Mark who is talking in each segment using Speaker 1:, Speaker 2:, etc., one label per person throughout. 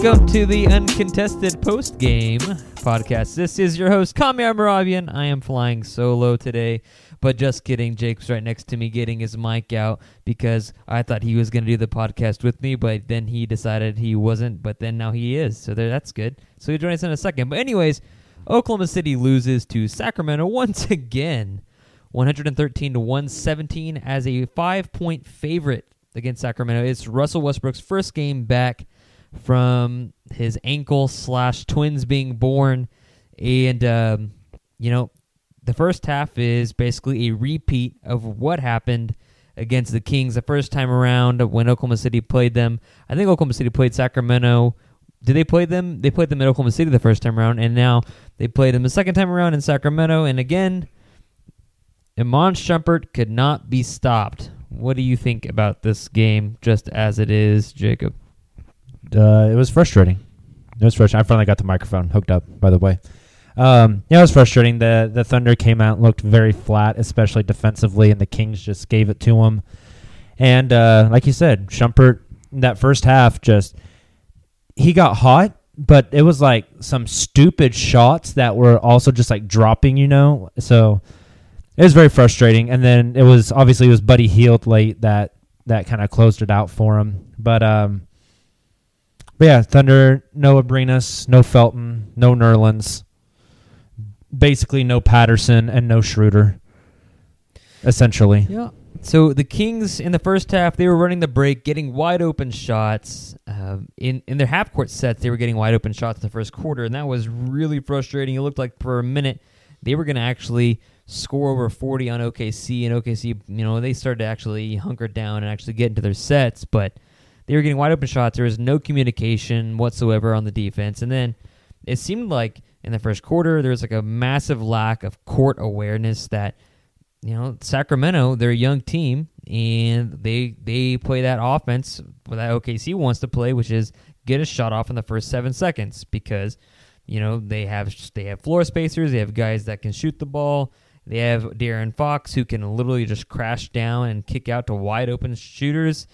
Speaker 1: Welcome to the uncontested post game podcast. This is your host, Kami Moravian. I am flying solo today, but just kidding. Jake's right next to me getting his mic out because I thought he was going to do the podcast with me, but then he decided he wasn't, but then now he is. So there, that's good. So he'll join us in a second. But, anyways, Oklahoma City loses to Sacramento once again, 113 to 117 as a five point favorite against Sacramento. It's Russell Westbrook's first game back from his ankle slash twins being born, and um, you know the first half is basically a repeat of what happened against the Kings the first time around when Oklahoma City played them. I think Oklahoma City played Sacramento. Did they play them? They played them at Oklahoma City the first time around, and now they played them the second time around in Sacramento. And again, Iman Shumpert could not be stopped. What do you think about this game, just as it is, Jacob?
Speaker 2: Uh, it was frustrating. It was frustrating. I finally got the microphone hooked up, by the way. Um, yeah, it was frustrating. The the Thunder came out looked very flat, especially defensively, and the Kings just gave it to them. And uh, like you said, Shumpert, that first half, just he got hot, but it was like some stupid shots that were also just like dropping, you know. So it was very frustrating. And then it was obviously it was Buddy Hield late that that kind of closed it out for him. But um, but yeah, Thunder, no Abrines, no Felton, no Nerlens. Basically, no Patterson and no Schroeder. Essentially.
Speaker 1: Yeah. So the Kings in the first half, they were running the break, getting wide open shots. Um, in in their half court sets, they were getting wide open shots in the first quarter, and that was really frustrating. It looked like for a minute they were going to actually score over 40 on OKC, and OKC, you know, they started to actually hunker down and actually get into their sets, but they were getting wide open shots. There was no communication whatsoever on the defense, and then it seemed like in the first quarter there was like a massive lack of court awareness that you know Sacramento they're a young team and they they play that offense that OKC wants to play which is get a shot off in the first 7 seconds because you know they have they have floor spacers they have guys that can shoot the ball they have De'Aaron Fox who can literally just crash down and kick out to wide open shooters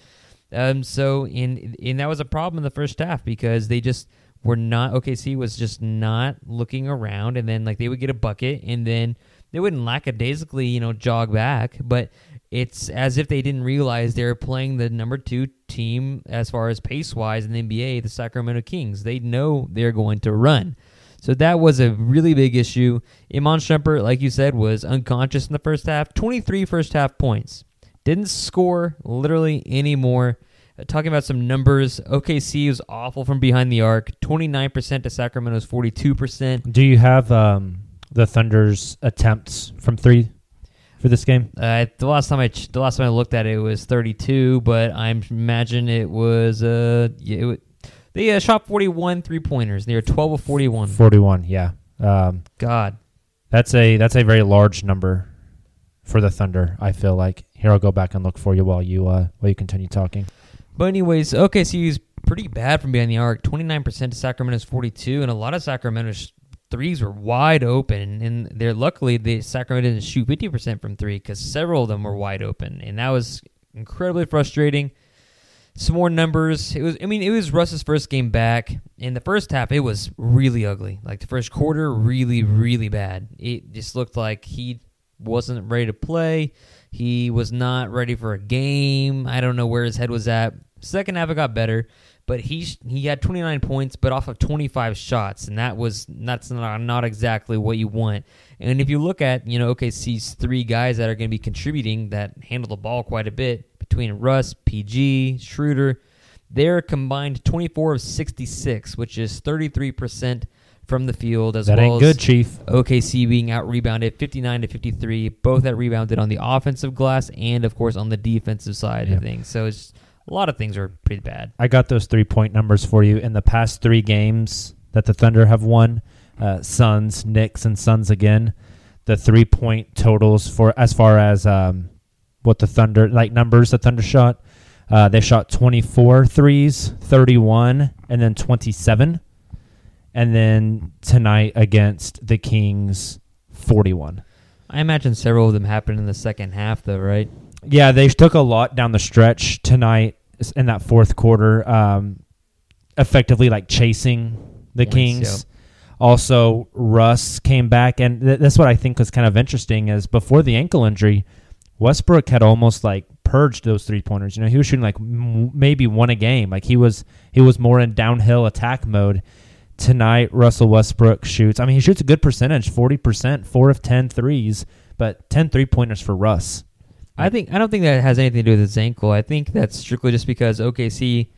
Speaker 1: um so in and that was a problem in the first half because they just were not OKC was just not looking around and then like they would get a bucket and then they wouldn't lackadaisically, you know, jog back, but it's as if they didn't realize they were playing the number two team as far as pace wise in the NBA, the Sacramento Kings. They know they're going to run. So that was a really big issue. Iman Shumpert, like you said, was unconscious in the first half. 23 first half points. Didn't score literally any more. Uh, talking about some numbers, OKC was awful from behind the arc, 29% to Sacramento's 42%.
Speaker 2: Do you have um, the Thunder's attempts from three for this game?
Speaker 1: Uh, the last time I ch- the last time I looked at it, it was 32, but I imagine it was uh yeah, it they uh, shot 41 three pointers. They were 12 of 41.
Speaker 2: Forty-one. Yeah. Um,
Speaker 1: God,
Speaker 2: that's a that's a very large number for the Thunder. I feel like. Here, I'll go back and look for you while you uh, while you continue talking.
Speaker 1: But anyways, OKC is pretty bad from behind the arc. Twenty nine percent to Sacramento's forty two, and a lot of Sacramento's threes were wide open. And they're luckily the Sacramento didn't shoot fifty percent from three because several of them were wide open, and that was incredibly frustrating. Some more numbers. It was. I mean, it was Russ's first game back. In the first half, it was really ugly. Like the first quarter, really, really bad. It just looked like he wasn't ready to play. He was not ready for a game. I don't know where his head was at. Second half, it got better, but he he had 29 points, but off of 25 shots, and that was that's not not exactly what you want. And if you look at you know OKC's three guys that are going to be contributing that handle the ball quite a bit between Russ, PG, Schroeder, they're combined 24 of 66, which is 33 percent from the field as
Speaker 2: That
Speaker 1: well
Speaker 2: ain't
Speaker 1: as
Speaker 2: good, Chief.
Speaker 1: OKC being out rebounded 59 to 53. Both that rebounded on the offensive glass and, of course, on the defensive side
Speaker 2: Yeah.
Speaker 1: of things. So it's a lot of things are pretty bad.
Speaker 2: I got those three point numbers for you in the past three games that the Thunder have won. Uh, Suns, Knicks, and Suns again. The three point totals for as far as um, what the Thunder like numbers the Thunder shot. Uh, they shot 24 threes, 31, and then 27. And then tonight against the Kings, 41.
Speaker 1: I imagine several of them happened in the second half, though, right?
Speaker 2: Yeah, they took a lot down the stretch tonight in that fourth quarter, um, effectively like chasing the
Speaker 1: Points,
Speaker 2: Kings. Also, Russ came back, and th- that's what I think was kind of interesting. Is before the ankle injury, Westbrook had almost like purged those three pointers. You know, he was shooting like m- maybe one a game. Like he was he was more in downhill attack mode. Tonight, Russell Westbrook shoots. I mean, he shoots a good percentage, forty percent, four of 10 threes, but 10 three pointers for Russ.
Speaker 1: I think I don't think that has anything to do with his ankle. I think that's strictly just because OKC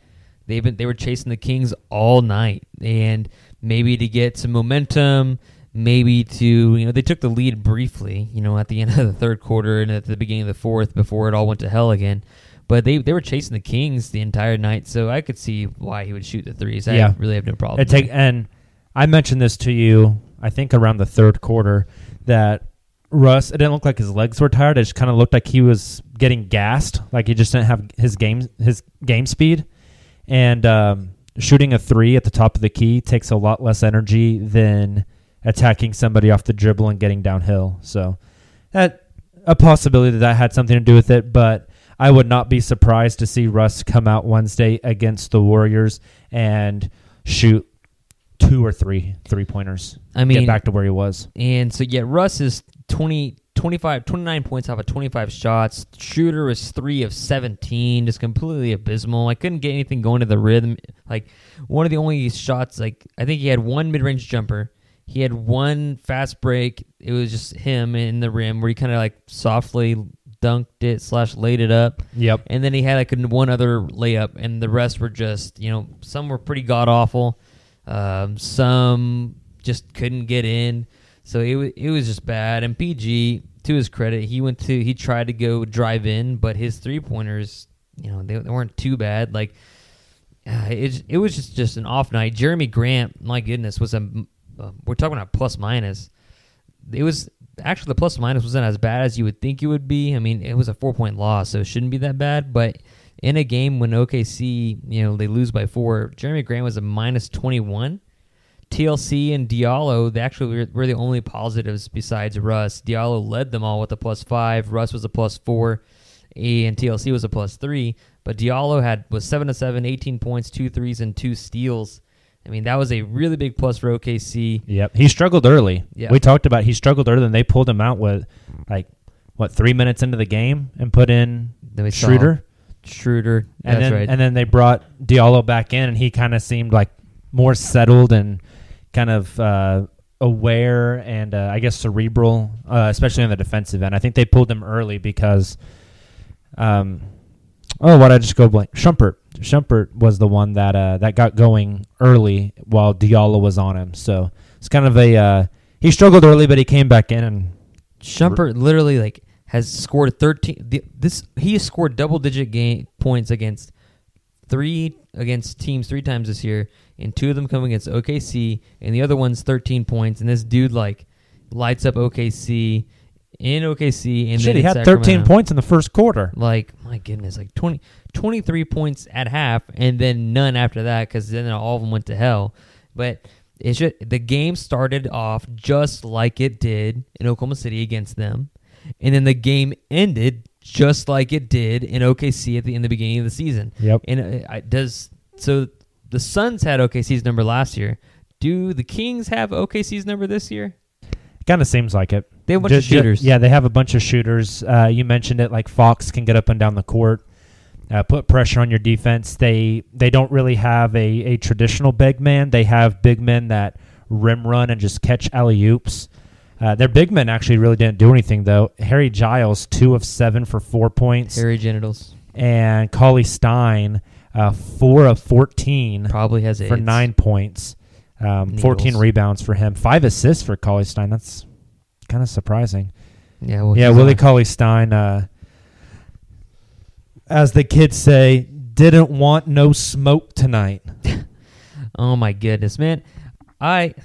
Speaker 1: they've been they were chasing the Kings all night, and maybe to get some momentum, maybe to you know they took the lead briefly, you know, at the end of the third quarter and at the beginning of the fourth before it all went to hell again. But they they were chasing the Kings the entire night, so I could see why he would shoot the threes. I
Speaker 2: Yeah.
Speaker 1: really have no problem.
Speaker 2: It take and I mentioned this to you. I think around the third quarter that Russ. It didn't look like his legs were tired. It just kind of looked like he was getting gassed. Like he just didn't have his game his game speed. And um, shooting a three at the top of the key takes a lot less energy than attacking somebody off the dribble and getting downhill. So that a possibility that that had something to do with it, but I would not be surprised to see Russ come out Wednesday against the Warriors and shoot two or three three pointers.
Speaker 1: I mean,
Speaker 2: get back to where he was.
Speaker 1: And so, yeah, Russ is 20, 25, 29 points off of 25 shots. Shooter was 3 of 17, just completely abysmal. I couldn't get anything going to the rhythm. Like, one of the only shots, like, I think he had one mid range jumper. He had one fast break. It was just him in the rim where he kind of like softly dunked it slash laid it up.
Speaker 2: Yep.
Speaker 1: And then he had like one other layup, and the rest were just, you know, some were pretty god awful. Um, some just couldn't get in. So it, wa- it was just bad. And PG, to his credit, he went to, he tried to go drive in, but his three pointers, you know, they, they weren't too bad. Like, uh, it, it was just, just an off night. Jerami Grant, my goodness, was a, uh, we're talking about plus minus. It was actually the plus minus wasn't as bad as you would think it would be. I mean, it was a four point loss, so it shouldn't be that bad. But in a game when OKC, you know, they lose by four, Jerami Grant was a minus 21. TLC and Diallo, they actually were, were the only positives besides Russ. Diallo led them all with a plus five. Russ was a plus four, and TLC was a plus three. But Diallo had was seven to seven, 18 points, two threes, and two steals. I mean, that was a really big plus for OKC.
Speaker 2: Yep. He struggled early.
Speaker 1: Yeah.
Speaker 2: We talked about he struggled early and they pulled him out with like what, three minutes into the game and put in
Speaker 1: Then
Speaker 2: Schroeder.
Speaker 1: Schroeder,
Speaker 2: And
Speaker 1: that's
Speaker 2: then
Speaker 1: right.
Speaker 2: and then they brought Diallo back in and he kind of seemed like more settled and kind of uh, aware and uh, I guess cerebral, uh, especially on the defensive end. I think they pulled him early because um oh, why did I just go blank? Shumpert. Shumpert was the one that uh, that got going early while Diallo was on him. So it's kind of a uh, he struggled early, but he came back in and
Speaker 1: Shumpert literally like has scored 13 this he has scored double digit game points against three against teams three times this year and two of them come against OKC and the other one's 13 points and this dude like lights up OKC in OKC and
Speaker 2: shit,
Speaker 1: then
Speaker 2: he had 13 points in the first quarter.
Speaker 1: like my goodness like 20 23 points at half and then none after that because then all of them went to hell but it's just the game started off just like it did in oklahoma city against them and then the game ended just like it did in okc at the in the beginning of the season
Speaker 2: Yep.
Speaker 1: and uh, it, it does so the suns had okc's number last year do the kings have okc's number this year
Speaker 2: Kind of seems like it.
Speaker 1: They have a bunch of
Speaker 2: Ju- ju-
Speaker 1: shooters.
Speaker 2: yeah, they have a bunch of shooters. Uh, you mentioned it, like Fox can get up and down the court, uh, put pressure on your defense. They they don't really have a, a traditional big man. They have big men that rim run and just catch alley oops. Uh, their big men actually really didn't do anything though. Harry Giles, two of seven for four points,
Speaker 1: Harry genitals
Speaker 2: and Cauley Stein, uh, four of fourteen
Speaker 1: probably has
Speaker 2: for
Speaker 1: AIDS.
Speaker 2: nine points, um, 14 rebounds for him, five assists for Cauley Stein. That's kind of surprising.
Speaker 1: yeah well,
Speaker 2: yeah, Willie
Speaker 1: on-
Speaker 2: Cauley Stein, uh, as the kids say, didn't want no smoke tonight.
Speaker 1: Oh my goodness, man! I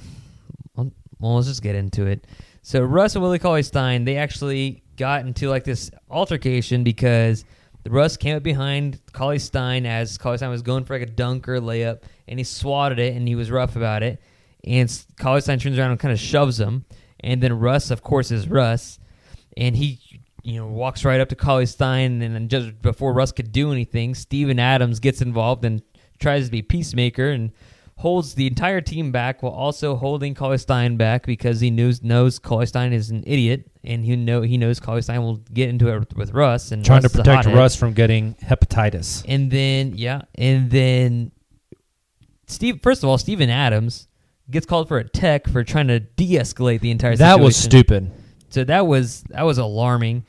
Speaker 1: well, let's just get into it. So Russ and Willie Cauley Stein, they actually got into like this altercation because Russ came up behind Cauley Stein as Cauley Stein was going for like a dunk or layup, and he swatted it, and he was rough about it. And Cauley Stein turns around and kind of shoves him, and then Russ, of course, is Russ, and he. You know, walks right up to Cauley Stein, and then just before Russ could do anything, Steven Adams gets involved and tries to be peacemaker and holds the entire team back while also holding Cauley Stein back because he knows knows Cauley Stein is an idiot and he know he knows Cauley Stein will get into it with, with Russ and
Speaker 2: Trying
Speaker 1: Russ
Speaker 2: to protect. Russ from getting hepatitis.
Speaker 1: And then yeah, and then Steve. First of all, Steven Adams gets called for a tech for trying to de-escalate the entire. Situation.
Speaker 2: That was stupid.
Speaker 1: So that was that was alarming,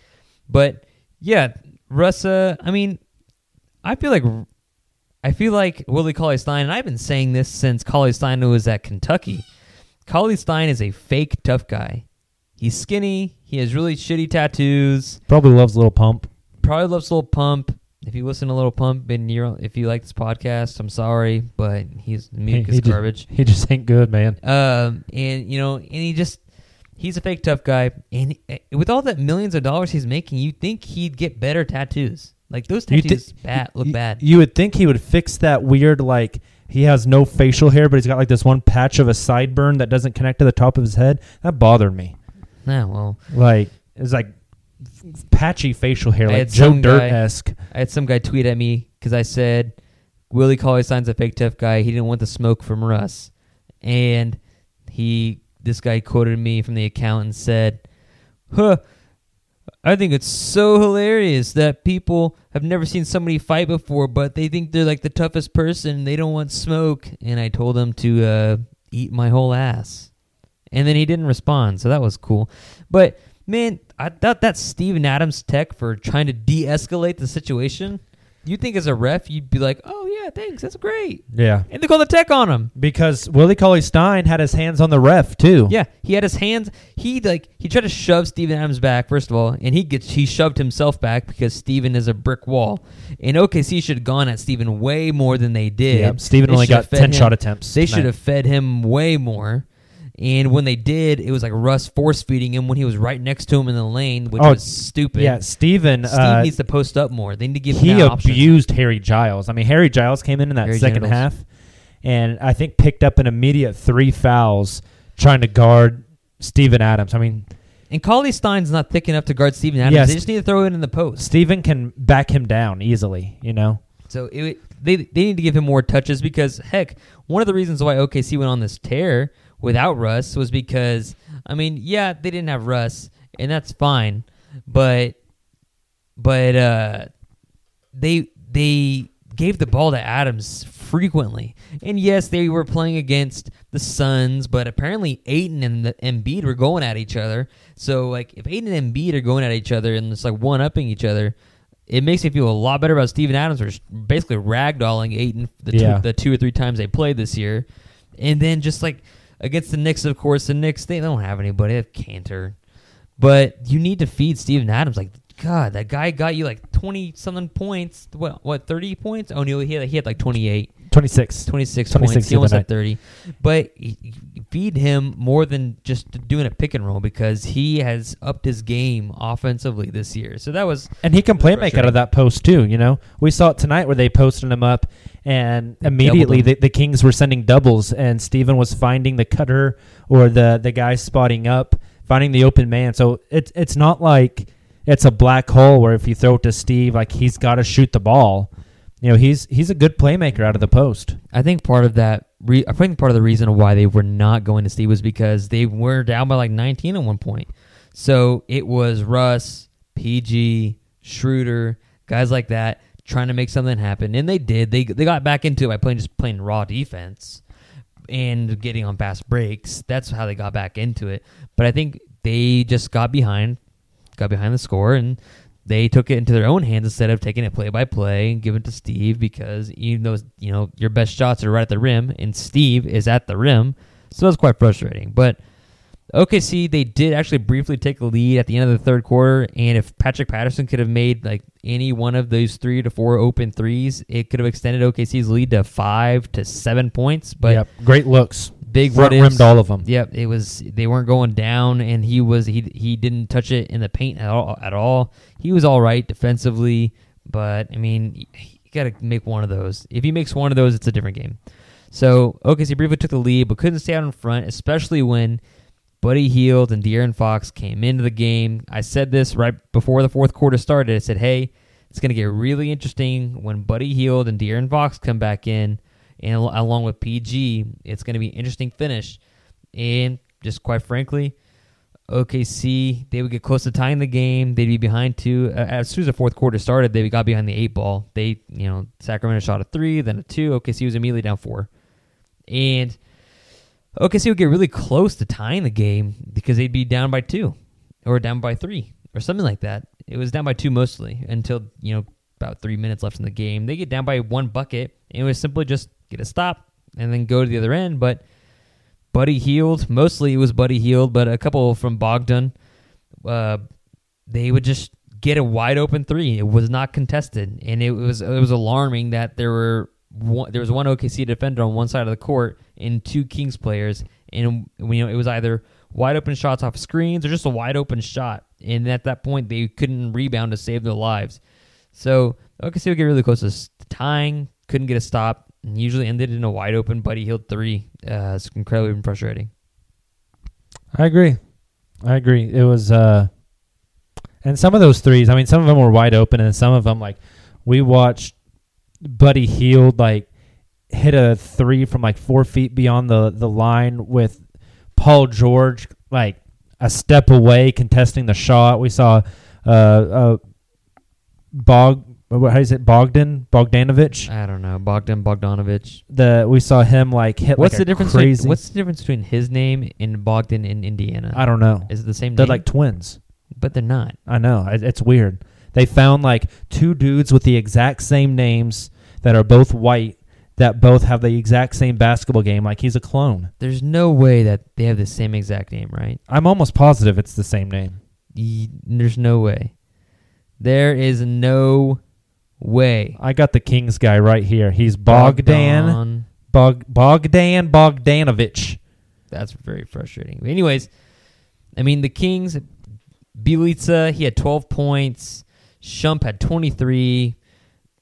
Speaker 1: but yeah, Russ. Uh, I mean, I feel like I feel like Willie Cauley Stein, and I've been saying this since Cauley Stein was at Kentucky. Cauley Stein is a fake tough guy. He's skinny. He has really shitty tattoos.
Speaker 2: Probably loves Lil Pump.
Speaker 1: Probably loves Lil Pump. If you listen to Lil Pump, and you're if you like this podcast, I'm sorry, but he's music is
Speaker 2: he,
Speaker 1: garbage.
Speaker 2: Just, he just ain't good, man.
Speaker 1: Um, and you know, and he just he's a fake tough guy, and uh, with all that millions of dollars he's making, you'd think he'd get better tattoos. Like those
Speaker 2: You
Speaker 1: tattoos, bad look
Speaker 2: you,
Speaker 1: bad.
Speaker 2: You would think he would fix that weird, like, he has no facial hair, but he's got like this one patch of a sideburn that doesn't connect to the top of his head. That bothered me.
Speaker 1: Nah, well,
Speaker 2: Like, it's like patchy facial hair,
Speaker 1: I
Speaker 2: like Joe Dirt esque.
Speaker 1: I had some guy tweet at me because I said Willie Cauley Stein's a fake tough guy. He didn't want the smoke from Russ, and he this guy quoted me from the account and said, "Huh." I think it's so hilarious that people have never seen somebody fight before, but they think they're like the toughest person. They don't want smoke, and I told him to uh, eat my whole ass, and then he didn't respond, so that was cool. But man, I thought that Steven Adams tech for trying to de-escalate the situation. You think as a ref, you'd be like, "Oh yeah, thanks, that's great,"
Speaker 2: Yeah.
Speaker 1: and they call the tech on him.
Speaker 2: Because Willie Cauley Stein had his hands on the ref, too.
Speaker 1: Yeah, he had his hands. He like he tried to shove Steven Adams back first of all, and he gets he shoved himself back because Steven is a brick wall. And OKC should have gone at Steven way more than they did.
Speaker 2: Yeah, Steven
Speaker 1: They
Speaker 2: only got 10
Speaker 1: him-
Speaker 2: shot attempts
Speaker 1: They should have fed him way more. And when they did, it was like Russ force feeding him when he was right next to him in the lane, which
Speaker 2: Oh,
Speaker 1: was stupid.
Speaker 2: Yeah, Steven.
Speaker 1: Steve
Speaker 2: uh,
Speaker 1: needs to post up more. They need to give
Speaker 2: he
Speaker 1: him that. He
Speaker 2: abused Harry Giles. I mean, Harry Giles came in in that
Speaker 1: Harry
Speaker 2: second
Speaker 1: genitals.
Speaker 2: half, and I think picked up an immediate three fouls trying to guard Steven Adams. I mean,
Speaker 1: And Cauley Stein's not thick enough to guard Steven Adams.
Speaker 2: Yes.
Speaker 1: They just need to throw it in the post.
Speaker 2: Steven can back him down easily. You know,
Speaker 1: So it, they they need to give him more touches because heck, one of the reasons why OKC went on this tear without Russ was because I mean, yeah, they didn't have Russ, and that's fine, but but uh, they they gave the ball to Adams frequently, and yes, they were playing against the Suns, but apparently Ayton and the Embiid were going at each other. So like, if Ayton and Embiid are going at each other and it's like one upping each other, it makes me feel a lot better about Steven Adams, who's basically ragdolling Ayton the,
Speaker 2: Yeah.
Speaker 1: two, the two or three times they played this year. And then just like against the Knicks, of course, the Knicks, they don't have anybody. They have Kanter. But you need to feed Steven Adams. Like, God, that guy got you like 20 something points. What, what 30 points? Oh, no, he had, he had like 28.
Speaker 2: 26.
Speaker 1: 26,
Speaker 2: 26
Speaker 1: points. He almost had 30. But feed him more than just doing a pick and roll because he has upped his game offensively this year. So that was
Speaker 2: And he can play make out of that post too. You know, we saw it tonight where they posted him up, and immediately the, the Kings were sending doubles, and Steven was finding the cutter or the the guy spotting up, finding the open man. So it's it's not like it's a black hole where if you throw it to Steve, like he's got to shoot the ball. You know, he's he's a good playmaker out of the post.
Speaker 1: I think part of that. Re- I think part of the reason why they were not going to Steve was because they were down by like 19 at one point. So it was Russ, PG, Schroeder, guys like that trying to make something happen, and they did. They they got back into it by playing just playing raw defense and getting on fast breaks. That's how they got back into it. But I think they just got behind, got behind the score, and they took it into their own hands instead of taking it play by play and giving it to Steve because even though you know your best shots are right at the rim and Steve is at the rim, so it's quite frustrating. But OKC they did actually briefly take a lead at the end of the third quarter, and if Patrick Patterson could have made like any one of those three to four open threes, it could have extended OKC's lead to five to seven points. But
Speaker 2: yep, great looks.
Speaker 1: Big
Speaker 2: Front rimmed all of them.
Speaker 1: Yep, it was they weren't going down, and he was he he didn't touch it in the paint at all. At all, he was all right defensively, but I mean, you got to make one of those. If he makes one of those, it's a different game. So OKC briefly took the lead, but couldn't stay out in front, especially when Buddy Hield and De'Aaron Fox came into the game. I said this right before the fourth quarter started. I said, "Hey, it's going to get really interesting when Buddy Hield and De'Aaron Fox come back in, and along with PG, it's going to be an interesting finish." And just quite frankly, OKC they would get close to tying the game. They'd be behind two. As soon as the fourth quarter started, they got behind the eight ball. They, you know, Sacramento shot a three, then a two. OKC was immediately down four, and OKC would get really close to tying the game because they'd be down by two, or down by three, or something like that. It was down by two mostly until you know about three minutes left in the game. They get down by one bucket, and it was simply just get a stop and then go to the other end. But Buddy Hield, mostly it was Buddy Hield, but a couple from Bogdan, uh, they would just get a wide open three. It was not contested, and it was it was alarming that there were one, there was one OKC defender on one side of the court and two Kings players, and you know it was either wide open shots off screens or just a wide open shot, and at that point they couldn't rebound to save their lives. So OKC would get really close to tying, couldn't get a stop, and usually ended in a wide open Buddy Hield three. Uh, it's incredibly frustrating.
Speaker 2: I agree. I agree. It was, uh, and some of those threes. I mean, some of them were wide open, and some of them, like we watched, Buddy Hield like hit a three from like four feet beyond the the line with Paul George like a step away contesting the shot. We saw uh, uh Bog. How is it? Bogdan Bogdanovich.
Speaker 1: I don't know Bogdan Bogdanovich.
Speaker 2: The we saw him like hit.
Speaker 1: What's
Speaker 2: like
Speaker 1: the
Speaker 2: a
Speaker 1: difference?
Speaker 2: Crazy.
Speaker 1: Between, what's the difference between his name and Bogdan in Indiana?
Speaker 2: I don't know.
Speaker 1: Is it the same
Speaker 2: They're
Speaker 1: name?
Speaker 2: like twins.
Speaker 1: but they're not.
Speaker 2: I know. It's weird. They found like two dudes with the exact same names that are both white that both have the exact same basketball game. Like he's a clone.
Speaker 1: There's no way that they have the same exact name, right?
Speaker 2: I'm almost positive it's the same name.
Speaker 1: Y- There's no way. There is no way.
Speaker 2: I got the Kings guy right here. He's Bogdan. Bog, Bogdan Bogdanovich.
Speaker 1: That's very frustrating. But anyways, I mean the Kings, Bjelica he had 12 points. Shump had 23.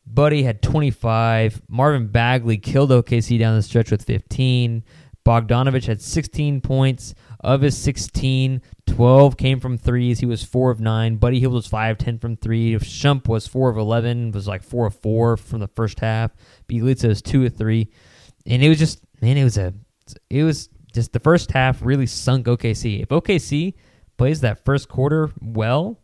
Speaker 1: Buddy had 25. Marvin Bagley killed OKC down the stretch with 15. Bogdanovich had 16 points. Of his 16, 12 came from threes. He was 4 of 9. Buddy Hield was 5, 10 from 3. Shump was 4 of 11, was like 4 of 4 from the first half. Bjelica was 2 of 3. And it was just, man, it was a, it was just the first half really sunk OKC. If OKC plays that first quarter well,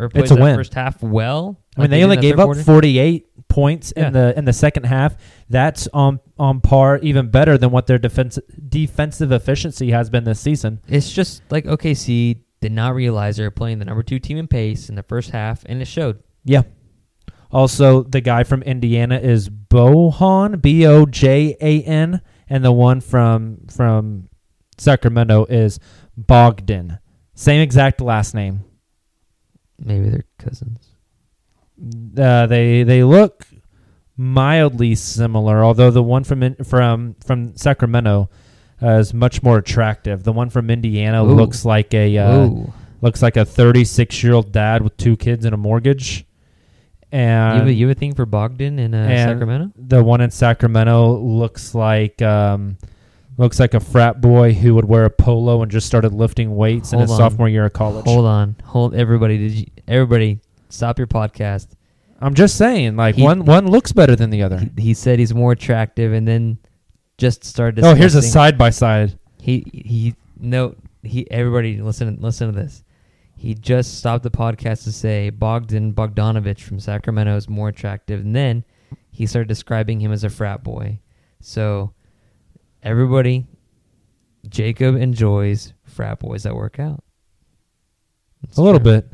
Speaker 1: or plays
Speaker 2: a
Speaker 1: that
Speaker 2: win.
Speaker 1: first half well,
Speaker 2: I mean,
Speaker 1: like
Speaker 2: they only gave up
Speaker 1: quarter,
Speaker 2: 48 points
Speaker 1: Yeah.
Speaker 2: in the in the second half. That's on on par, even better than what their defense defensive efficiency has been this season.
Speaker 1: It's just like OKC did not realize they were playing the number two team in pace in the first half, and it showed.
Speaker 2: Yeah, Also, the guy from Indiana is Bojan B O J A N, and the one from from Sacramento is Bogdan. Same exact last name.
Speaker 1: Maybe they're cousins.
Speaker 2: Uh, they they look mildly similar, although the one from in, from from Sacramento uh, is much more attractive. The one from Indiana
Speaker 1: Ooh.
Speaker 2: looks like a uh, looks like a 36 year old dad with two kids and a mortgage.
Speaker 1: You
Speaker 2: And
Speaker 1: have, a, you have a thing for Bogdan in uh, Sacramento?
Speaker 2: the one in Sacramento looks like um, looks like a frat boy who would wear a polo and just started lifting weights in
Speaker 1: Hold
Speaker 2: his
Speaker 1: on.
Speaker 2: sophomore year of college.
Speaker 1: Hold on, hold everybody. Did you, everybody stop your podcast?
Speaker 2: I'm just saying, like
Speaker 1: He-
Speaker 2: one one looks better than the other.
Speaker 1: He, he said he's more attractive, and then just started.
Speaker 2: Oh, here's a
Speaker 1: discussing-
Speaker 2: side by side.
Speaker 1: He he no he everybody listen listen to this. He just stopped the podcast to say Bogdan Bogdanovich from Sacramento is more attractive, and then he started describing him as a frat boy. So everybody, Jacob enjoys frat boys that work out. It's
Speaker 2: A little
Speaker 1: true.
Speaker 2: bit.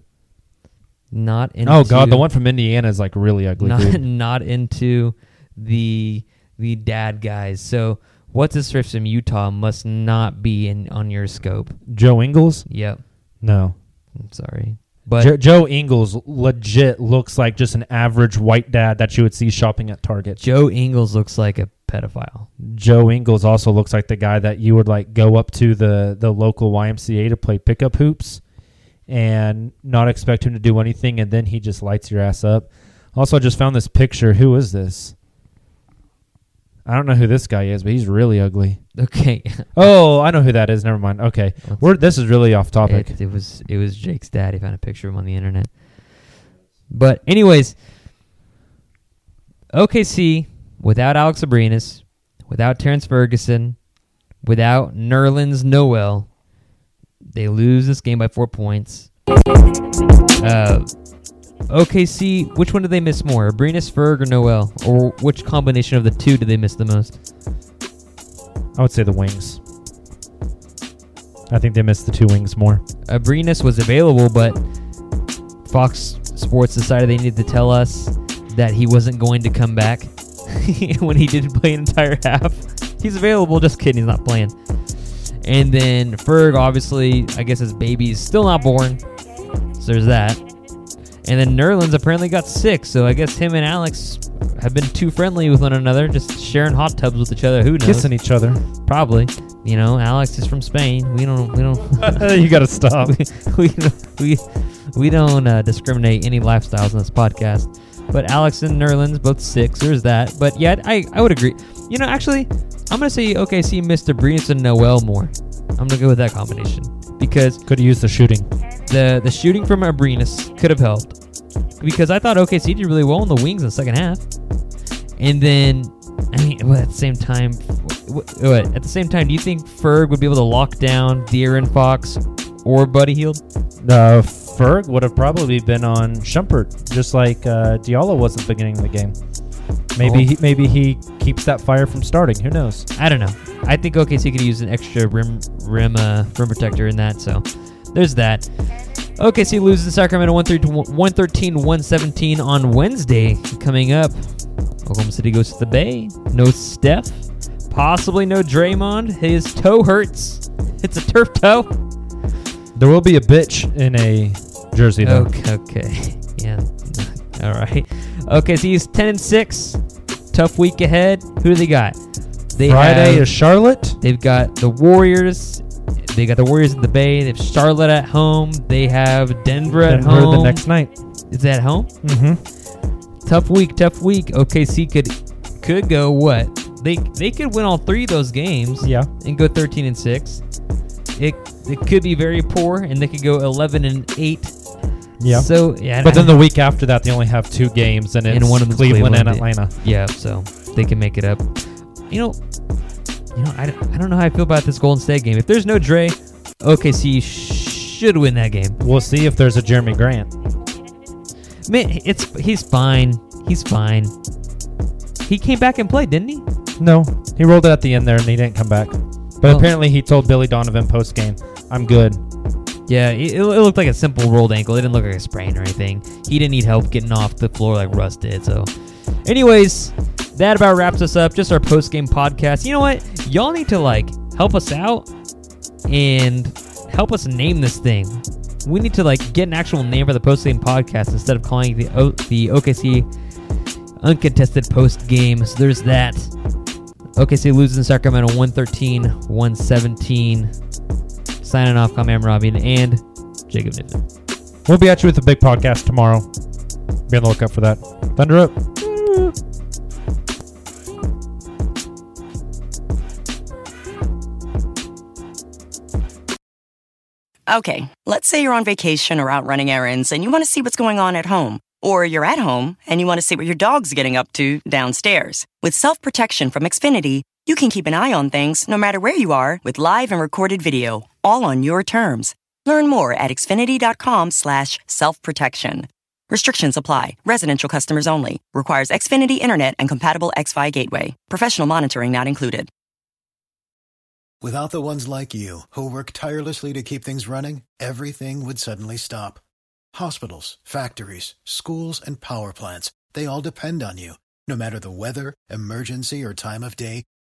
Speaker 1: Not into
Speaker 2: Oh god, the one from Indiana is like really ugly.
Speaker 1: not
Speaker 2: dude.
Speaker 1: not into the the dad guys. So what's this riff from Utah must not be in on your scope.
Speaker 2: Joe Ingles?
Speaker 1: Yep.
Speaker 2: No.
Speaker 1: I'm sorry. But
Speaker 2: Jo- Joe Ingles legit looks like just an average white dad that you would see shopping at Target.
Speaker 1: Joe Ingles looks like a pedophile.
Speaker 2: Joe Ingles also looks like the guy that you would like go up to the the local YMCA to play pickup hoops and not expect him to do anything and then he just lights your ass up. Also I just found this picture. Who is this? I don't know who this guy is, but he's really ugly.
Speaker 1: Okay.
Speaker 2: Oh, I know who that is. Never mind. Okay.
Speaker 1: Let's-
Speaker 2: We're this is really off topic.
Speaker 1: It, it was it was Jake's dad. He found a picture of him on the internet. But anyways, OKC without Alex Abrines, without Terrence Ferguson, without Nerlens Noel, they lose this game by four points. Uh, OKC, which one did they miss more, Abrines, Ferg, or Noel, or which combination of the two did they miss the most?
Speaker 2: I would say the wings. I think they missed the two wings more.
Speaker 1: Abrines was available, but Fox Sports decided they needed to tell us that he wasn't going to come back when he didn't play an entire half. He's available, just kidding, he's not playing. And then Ferg, obviously, I guess his baby's still not born, so there's that. And then Nerlens apparently got sick, so I guess him and Alex have been too friendly with one another, just sharing hot tubs with each other. Who knows?
Speaker 2: Kissing each other.
Speaker 1: Probably. You know, Alex is from Spain. We don't. We don't.
Speaker 2: you got to stop.
Speaker 1: we we we don't uh, discriminate any lifestyles in this podcast. But Alex and Nerlens both six. There's that. But yeah, I I would agree. You know, actually, I'm gonna say OKC missed Abrines and Noel more. I'm gonna go with that combination because
Speaker 2: Could have used the shooting.
Speaker 1: the the shooting from Abrines could have helped because I thought OKC did really well in the wings in the second half, and then I mean, well, at the same time, what, what, at the same time, do you think Ferg would be able to lock down De'Aaron Fox or Buddy Hield?
Speaker 2: Uh, Ferg would have probably been on Shumpert, just like uh, Diallo was at the beginning of the game. Maybe
Speaker 1: Oh.
Speaker 2: he, maybe he keeps that fire from starting. Who knows?
Speaker 1: I don't know. I think OKC could use an extra rim rim uh, rim protector in that. So there's that. OKC loses to Sacramento 113-117 on Wednesday. Coming up, Oklahoma City goes to the Bay. No Steph. Possibly no Draymond. His toe hurts. It's a turf toe.
Speaker 2: There will be a bitch in a jersey though.
Speaker 1: Okay. okay. Yeah. All right. Okay. So he's 10 and 6. Tough week ahead. Who do they got? They
Speaker 2: Friday
Speaker 1: have-
Speaker 2: is Charlotte.
Speaker 1: They've got the Warriors. They got the Warriors in the Bay. They have Charlotte at home. They have Denver at
Speaker 2: Denver
Speaker 1: home.
Speaker 2: the next night.
Speaker 1: Is that home?
Speaker 2: Mm-hmm.
Speaker 1: Tough week. Tough week. OKC could could go what? They they could win all three of those games
Speaker 2: Yeah.
Speaker 1: and go 13 and six. It it could be very poor, and they could go 11 and eight.
Speaker 2: Yeah.
Speaker 1: So yeah.
Speaker 2: But then the week after that, they only have two games, and it's
Speaker 1: And one of them's
Speaker 2: Cleveland, and Atlanta.
Speaker 1: Yeah, so they can make it up. You know, you know, I, I don't know how I feel about this Golden State game. If there's no Dre, OKC should win that game.
Speaker 2: We'll see if there's a Jerami Grant.
Speaker 1: Man, it's he's fine. He's fine. He came back and played, didn't he?
Speaker 2: No, he rolled it at the end there, and he didn't come back. But
Speaker 1: Well-
Speaker 2: apparently, he told Billy Donovan post game, "I'm good."
Speaker 1: Yeah, it, it looked like a simple rolled ankle. It didn't look like a sprain or anything. He didn't need help getting off the floor like Russ did. So, anyways, that about wraps us up. Just our post game podcast. You know what? Y'all need to like help us out and help us name this thing. We need to like get an actual name for the post game podcast instead of calling the o- the OKC uncontested post game. So there's that. OKC loses in Sacramento 113 117. Signing off, Kamam Robin and Jacob Newton.
Speaker 2: We'll be at you with a big podcast tomorrow. Be on the lookout for that. Thunder up.
Speaker 3: Okay, let's say you're on vacation or out running errands and you want to see what's going on at home. Or you're at home and you want to see what your dog's getting up to downstairs. With self protection from Xfinity, you can keep an eye on things no matter where you are with live and recorded video, all on your terms. Learn more at xfinity.com/slash self protection. Restrictions apply. Residential customers only. Requires Xfinity Internet and compatible X-Fi gateway. Professional monitoring not included.
Speaker 4: Without the ones like you, who work tirelessly to keep things running, everything would suddenly stop. Hospitals, factories, schools, and power plants, they all depend on you. No matter the weather, emergency, or time of day,